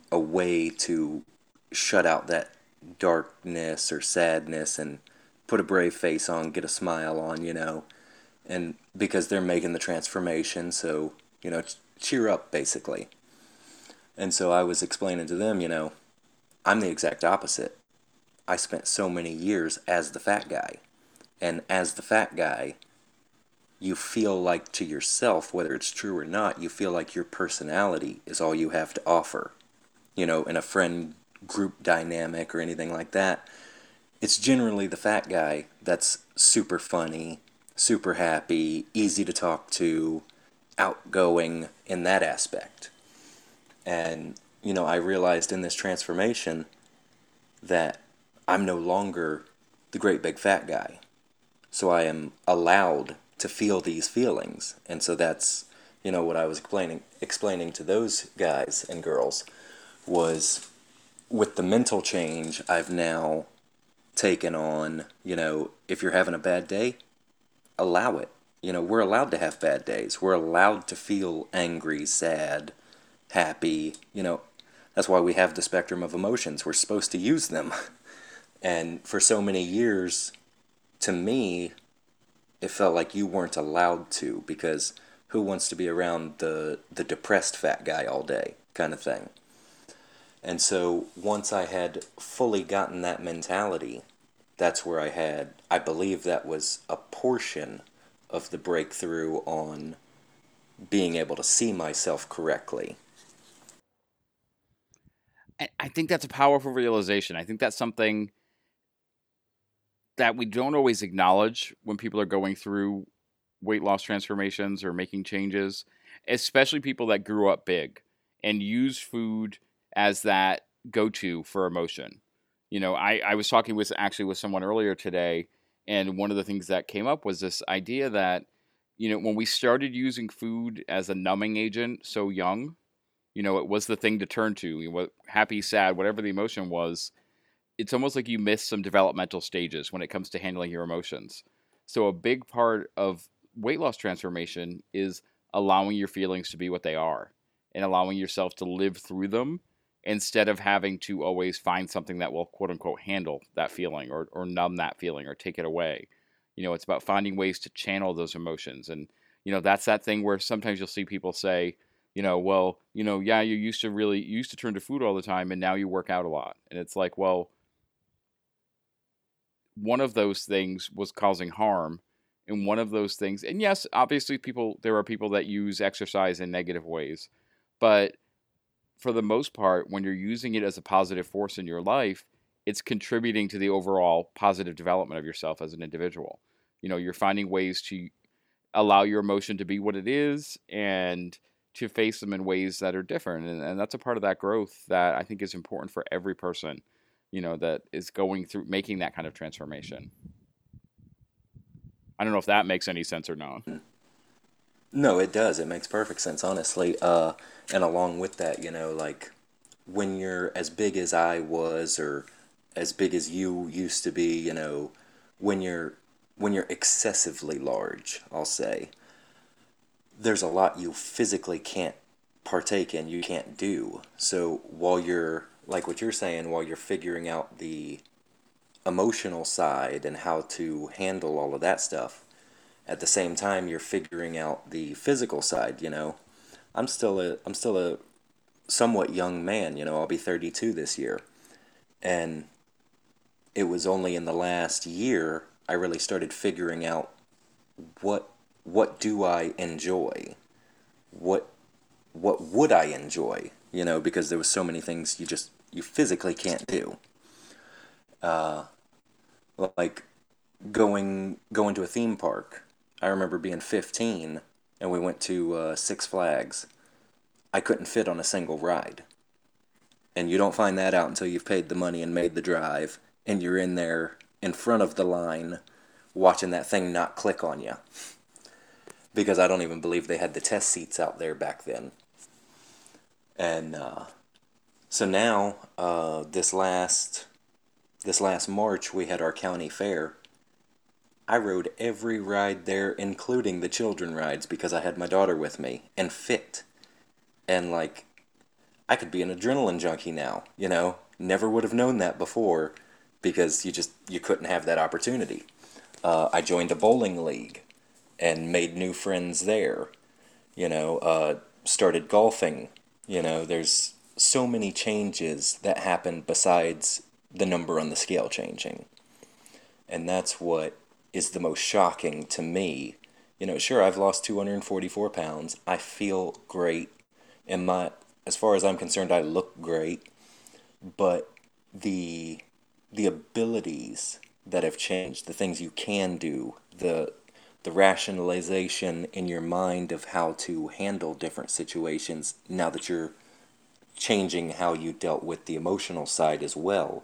a way to shut out that darkness or sadness and put a brave face on, get a smile on, you know, and because they're making the transformation, so, you know, cheer up basically. And so I was explaining to them, you know, I'm the exact opposite. I spent so many years as the fat guy. And as the fat guy, you feel like to yourself, whether it's true or not, you feel like your personality is all you have to offer. You know, in a friend group dynamic or anything like that, it's generally the fat guy that's super funny, super happy, easy to talk to, outgoing in that aspect. And, you know, I realized in this transformation that I'm no longer the great big fat guy. So I am allowed to feel these feelings. And so that's, you know, what I was explaining explaining to those guys and girls was with the mental change I've now taken on, you know, if you're having a bad day, allow it. You know, we're allowed to have bad days. We're allowed to feel angry, sad, happy, you know, that's why we have the spectrum of emotions. We're supposed to use them. *laughs* And for so many years, to me, it felt like you weren't allowed to because who wants to be around the the depressed fat guy all day kind of thing. And so once I had fully gotten that mentality, that's where I had I believe that was a portion of the breakthrough on being able to see myself correctly I think that's a powerful realization. I think that's something that we don't always acknowledge when people are going through weight loss transformations or making changes, especially people that grew up big and use food as that go to for emotion. You know, I, I was talking with actually with someone earlier today, and one of the things that came up was this idea that, you know, when we started using food as a numbing agent so young, you know, it was the thing to turn to. You know, happy, sad, whatever the emotion was. It's almost like you miss some developmental stages when it comes to handling your emotions. So a big part of weight loss transformation is allowing your feelings to be what they are and allowing yourself to live through them instead of having to always find something that will quote unquote handle that feeling or, or numb that feeling or take it away. You know, it's about finding ways to channel those emotions. And, you know, that's that thing where sometimes you'll see people say, you know, well, you know, yeah, you used to really you used to turn to food all the time and now you work out a lot. And it's like, well, one of those things was causing harm and one of those things and yes, obviously people there are people that use exercise in negative ways. But for the most part, when you're using it as a positive force in your life, it's contributing to the overall positive development of yourself as an individual. You know, you're finding ways to allow your emotion to be what it is and to face them in ways that are different. And, and that's a part of that growth that I think is important for every person. You know, that is going through making that kind of transformation. I don't know if that makes any sense or not. No, it does. It makes perfect sense, honestly. Uh, and along with that, you know, like when you're as big as I was or as big as you used to be, you know, when you're when you're excessively large, I'll say, there's a lot you physically can't partake in, you can't do. So while you're like what you're saying, while you're figuring out the emotional side and how to handle all of that stuff, at the same time you're figuring out the physical side, you know. I'm still a I'm still a somewhat young man, you know, I'll be 32 this year. And it was only in the last year I really started figuring out what what do I enjoy? What what would I enjoy? You know, because there was so many things you just you physically can't do. Uh, like going going to a theme park. I remember being 15 and we went to uh, Six Flags. I couldn't fit on a single ride. And you don't find that out until you've paid the money and made the drive and you're in there in front of the line watching that thing not click on you. Because I don't even believe they had the test seats out there back then. And uh, so now, uh, this last this last March, we had our county fair. I rode every ride there, including the children rides, because I had my daughter with me and fit. And like, I could be an adrenaline junkie now. You know, never would have known that before because you just you couldn't have that opportunity. Uh, I joined a bowling league and made new friends there. You know, uh, started golfing. You know, there's so many changes that happen besides the number on the scale changing. And that's what is the most shocking to me. You know, sure, I've lost 244 pounds. I feel great. And my, as far as I'm concerned, I look great. But the the abilities that have changed, the things you can do, the the rationalization in your mind of how to handle different situations now that you're changing how you dealt with the emotional side as well.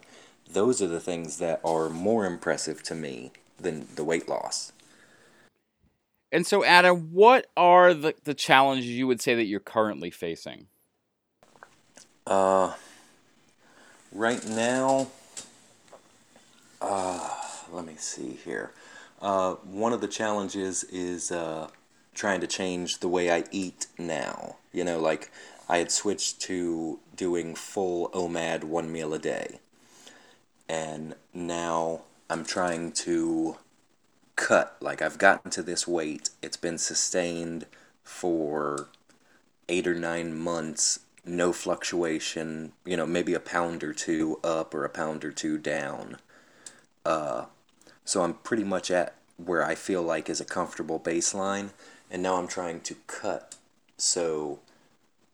Those are the things that are more impressive to me than the weight loss. And so, Adam, what are the, the challenges you would say that you're currently facing? Uh, right now, uh, let me see here. Uh, one of the challenges is uh, trying to change the way I eat now. You know, like I had switched to doing full OMAD one meal a day. And now I'm trying to cut. Like I've gotten to this weight, it's been sustained for eight or nine months, no fluctuation, you know, maybe a pound or two up or a pound or two down. Uh, so I'm pretty much at where I feel like is a comfortable baseline, and now I'm trying to cut. So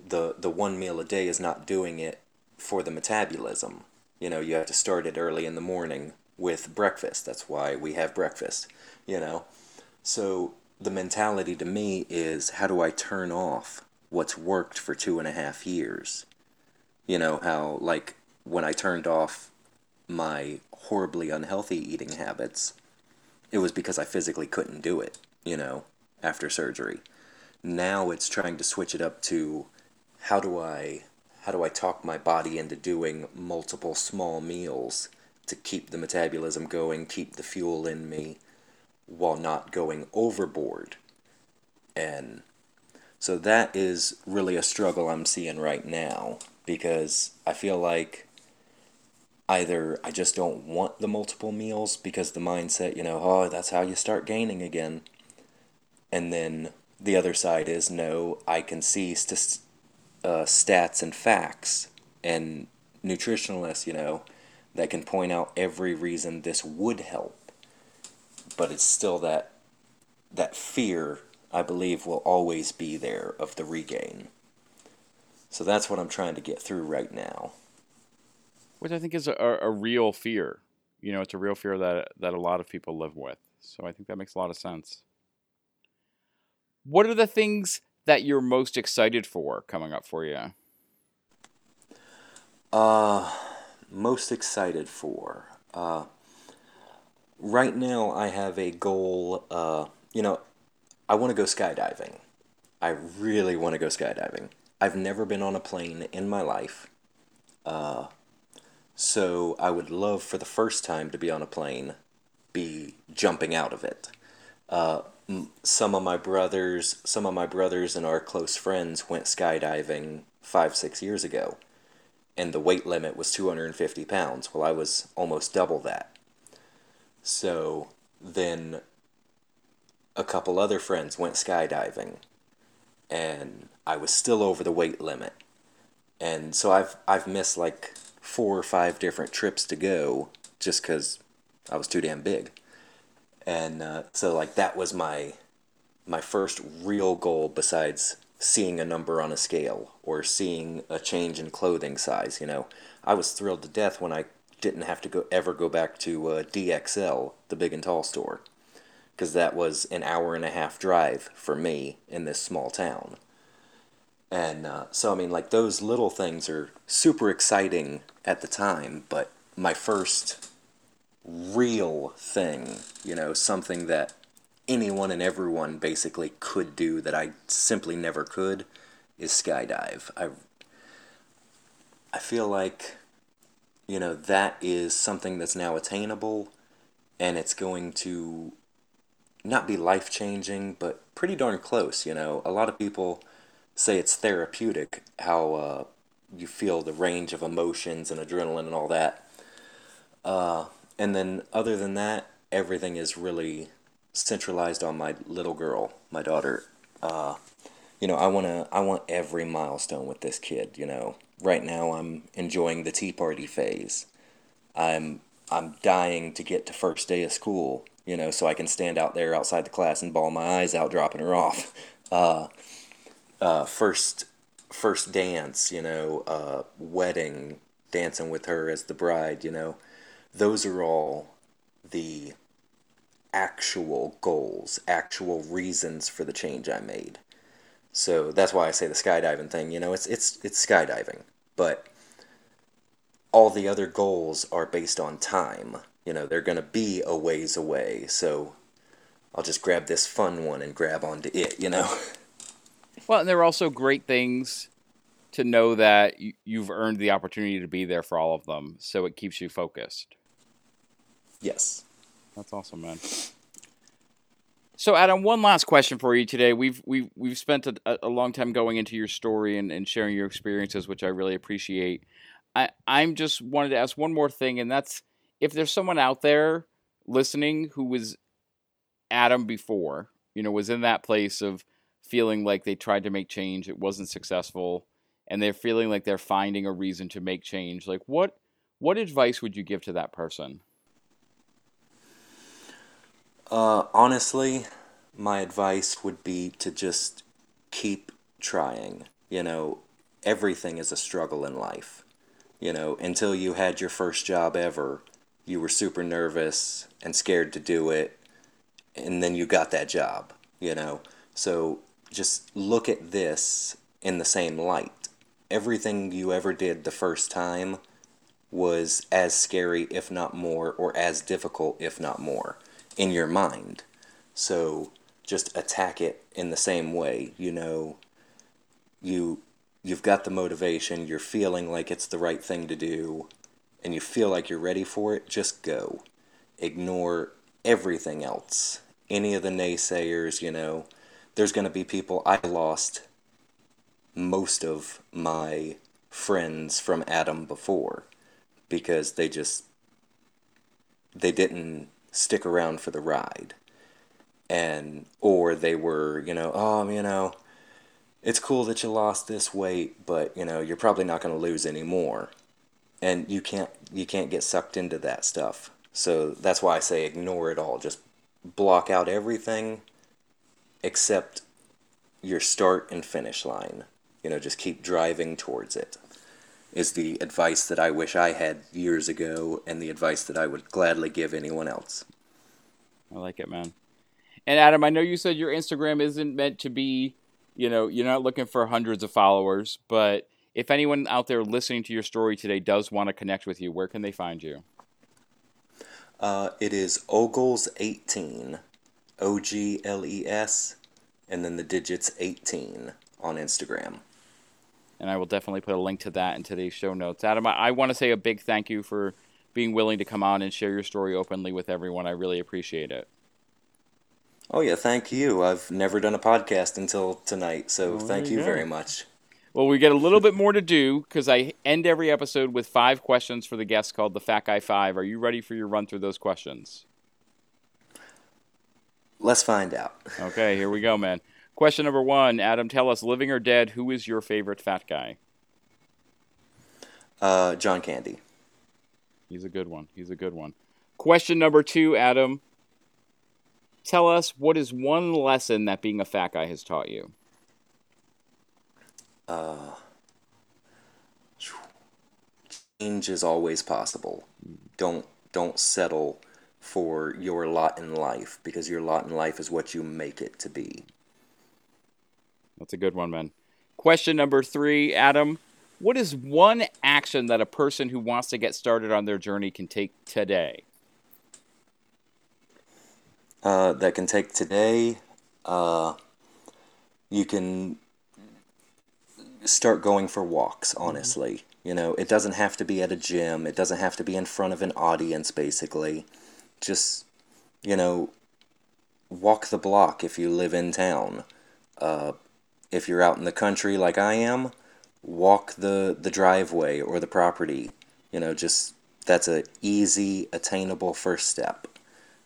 the the one meal a day is not doing it for the metabolism. You know, you have to start it early in the morning with breakfast. That's why we have breakfast. You know, so the mentality to me is how do I turn off what's worked for two and a half years? You know how like when I turned off my horribly unhealthy eating habits, it was because I physically couldn't do it, you know, after surgery. Now it's trying to switch it up to how do I how do I talk my body into doing multiple small meals to keep the metabolism going, keep the fuel in me while not going overboard. And so that is really a struggle I'm seeing right now because I feel like either I just don't want the multiple meals because the mindset, you know, oh, that's how you start gaining again. And then the other side is no, I can see st- uh, stats and facts and nutritionalists, you know, that can point out every reason this would help. But it's still that that fear, I believe, will always be there of the regain. So that's what I'm trying to get through right now which I think is a, a real fear. You know, it's a real fear that that a lot of people live with. So I think that makes a lot of sense. What are the things that you're most excited for coming up for you? Uh, most excited for? Uh, right now, I have a goal. Uh, you know, I want to go skydiving. I really want to go skydiving. I've never been on a plane in my life. Uh, so I would love for the first time to be on a plane, be jumping out of it. Uh, some of my brothers, some of my brothers and our close friends went skydiving five, six years ago, and the weight limit was 250 pounds. Well, I was almost double that. So then a couple other friends went skydiving, and I was still over the weight limit. And so I've I've missed like four or five different trips to go just because I was too damn big and uh, so like that was my my first real goal besides seeing a number on a scale or seeing a change in clothing size you know? I was thrilled to death when i didn't have to go ever go back to uh, dxl the big and tall store because that was an hour and a half drive for me in this small town. And uh, so i mean like those little things are super exciting at the time but my first real thing, you know, something that anyone and everyone basically could do that I simply never could is skydive. I I feel like you know that is something that's now attainable and it's going to not be life changing but pretty darn close, you know. A lot of people say it's therapeutic how uh, you feel the range of emotions and adrenaline and all that. Uh, and then other than that, everything is really centralized on my little girl, my daughter. Uh, you know, I wanna, I want every milestone with this kid. You know, right now I'm enjoying the tea party phase. I'm, I'm dying to get to first day of school. You know, so I can stand out there outside the class and bawl my eyes out, dropping her off. *laughs* Uh, uh, first, first dance. You know, uh, wedding, dancing with her as the bride. You know those are all the actual goals, actual reasons for the change I made. So that's why I say the skydiving thing, you know, it's it's it's skydiving, but all the other goals are based on time. You know, they're going to be a ways away. So I'll just grab this fun one and grab onto it, you know. *laughs* Well, and there are also great things to know that you've earned the opportunity to be there for all of them, so it keeps you focused. Yes. That's awesome, man. So, Adam, one last question for you today. We've we've we've spent a, a long time going into your story and, and sharing your experiences, which I really appreciate. I I'm just wanted to ask one more thing, and that's if there's someone out there listening who was Adam before, you know, was in that place of feeling like they tried to make change, it wasn't successful, and they're feeling like they're finding a reason to make change. Like, what what advice would you give to that person? Uh, honestly, my advice would be to just keep trying. You know, everything is a struggle in life. You know, until you had your first job ever, you were super nervous and scared to do it, and then you got that job, you know. So just look at this in the same light. Everything you ever did the first time was as scary, if not more, or as difficult, if not more in your mind. So just attack it in the same way. You know, you you've got the motivation, you're feeling like it's the right thing to do, and you feel like you're ready for it, just go. Ignore everything else. Any of the naysayers, you know, there's going to be people I lost most of my friends from Adam before because they just they didn't stick around for the ride. And, or they were, you know, oh, you know, it's cool that you lost this weight, but, you know, you're probably not going to lose any more. And you can't, you can't get sucked into that stuff. So that's why I say ignore it all. Just block out everything except your start and finish line. You know, just keep driving towards it is the advice that I wish I had years ago and the advice that I would gladly give anyone else. I like it, man. And Adam, I know you said your Instagram isn't meant to be, you know, you're not looking for hundreds of followers, but If anyone out there listening to your story today does want to connect with you, where can they find you? Uh, it is Ogles18, O G L E S, and then the digits 18 on Instagram. And I will definitely put a link to that in today's show notes. Adam, I, I want to say a big thank you for being willing to come on and share your story openly with everyone. I really appreciate it. Oh, yeah, thank you. I've never done a podcast until tonight, so thank you you very much. Well, we get a little bit more to do because I end every episode with five questions for the guests called the Fat Guy Five. Are you ready for your run through those questions? Let's find out. Okay, here we go, man. Question number one Adam, tell us, living or dead, who is your favorite fat guy? Uh, John Candy. He's a good one. He's a good one. Question number two, Adam. Tell us what is one lesson that being a fat guy has taught you? Uh, change is always possible. Don't don't settle for your lot in life because your lot in life is what you make it to be. That's a good one, man. Question number three, Adam. What is one action that a person who wants to get started on their journey can take today? Uh, that can take today. Uh, you can start going for walks. Honestly, you know, it doesn't have to be at a gym. It doesn't have to be in front of an audience. Basically, just you know, walk the block if you live in town. Uh, if you're out in the country like I am, walk the the driveway or the property. You know, just that's a easy, attainable first step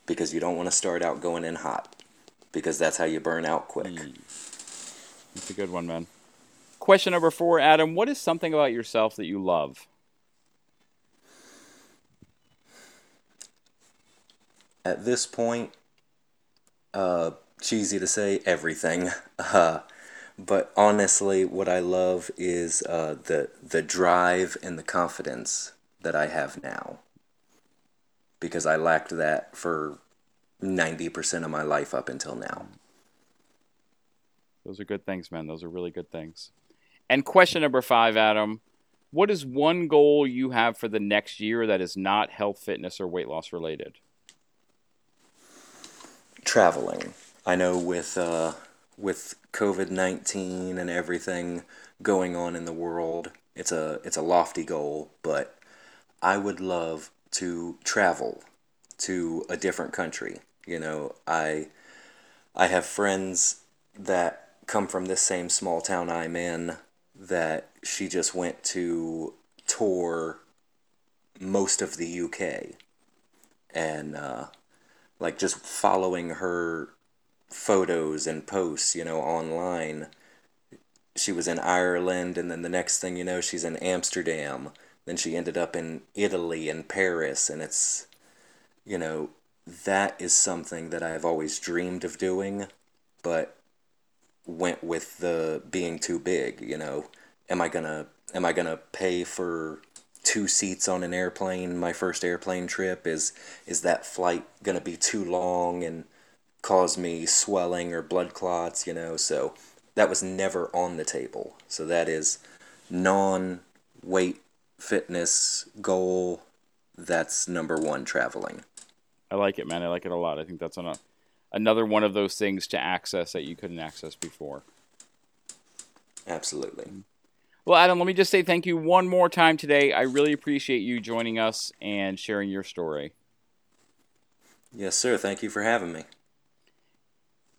because you don't want to start out going in hot because that's how you burn out quick. That's a good one, man. Question number four, Adam. What is something about yourself that you love? At this point, uh, cheesy to say everything, *laughs* uh, but honestly, what I love is uh, the the drive and the confidence that I have now. Because I lacked that for ninety percent of my life up until now. Those are good things, man. Those are really good things. And question number five, Adam. What is one goal you have for the next year that is not health, fitness, or weight loss related? traveling. I know with uh, with COVID nineteen and everything going on in the world, it's a it's a lofty goal, but I would love to travel to a different country. You know, I I have friends that come from this same small town I'm in that she just went to tour most of the UK and uh, like just following her photos and posts, you know, online. She was in Ireland, and then the next thing you know, she's in Amsterdam. Then she ended up in Italy and Paris, and it's, you know, that is something that I've always dreamed of doing, but went with the being too big, you know. Am I gonna am I gonna pay for two seats on an airplane my first airplane trip is is that flight to be too long and cause me swelling or blood clots you know so that was never on the table so that is non weight fitness goal that's number 1 traveling I like it, man. I like it a lot. I think that's a, another one of those things to access that you couldn't access before. absolutely Well, Adam, let me just say thank you one more time today. I really appreciate you joining us and sharing your story. yes sir thank you for having me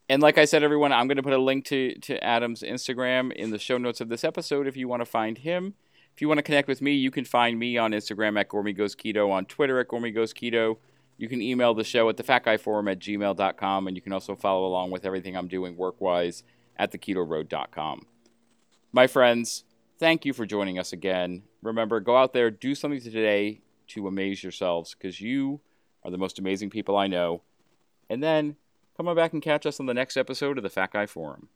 And like I said, everyone, I'm going to put a link to, to Adam's Instagram in the show notes of this episode if you want to find him. If you want to connect with me, you can find me on Instagram at Gormy Goes Keto, on Twitter at Gormy Goes Keto. You can email the show at thefatguyforum at gmail.com, and you can also follow along with everything I'm doing work-wise at theketoroad.com. My friends, thank you for joining us again. Remember, go out there, do something today to amaze yourselves, because you are the most amazing people I know. And then Come on back and catch us on the next episode of the Fat Guy Forum.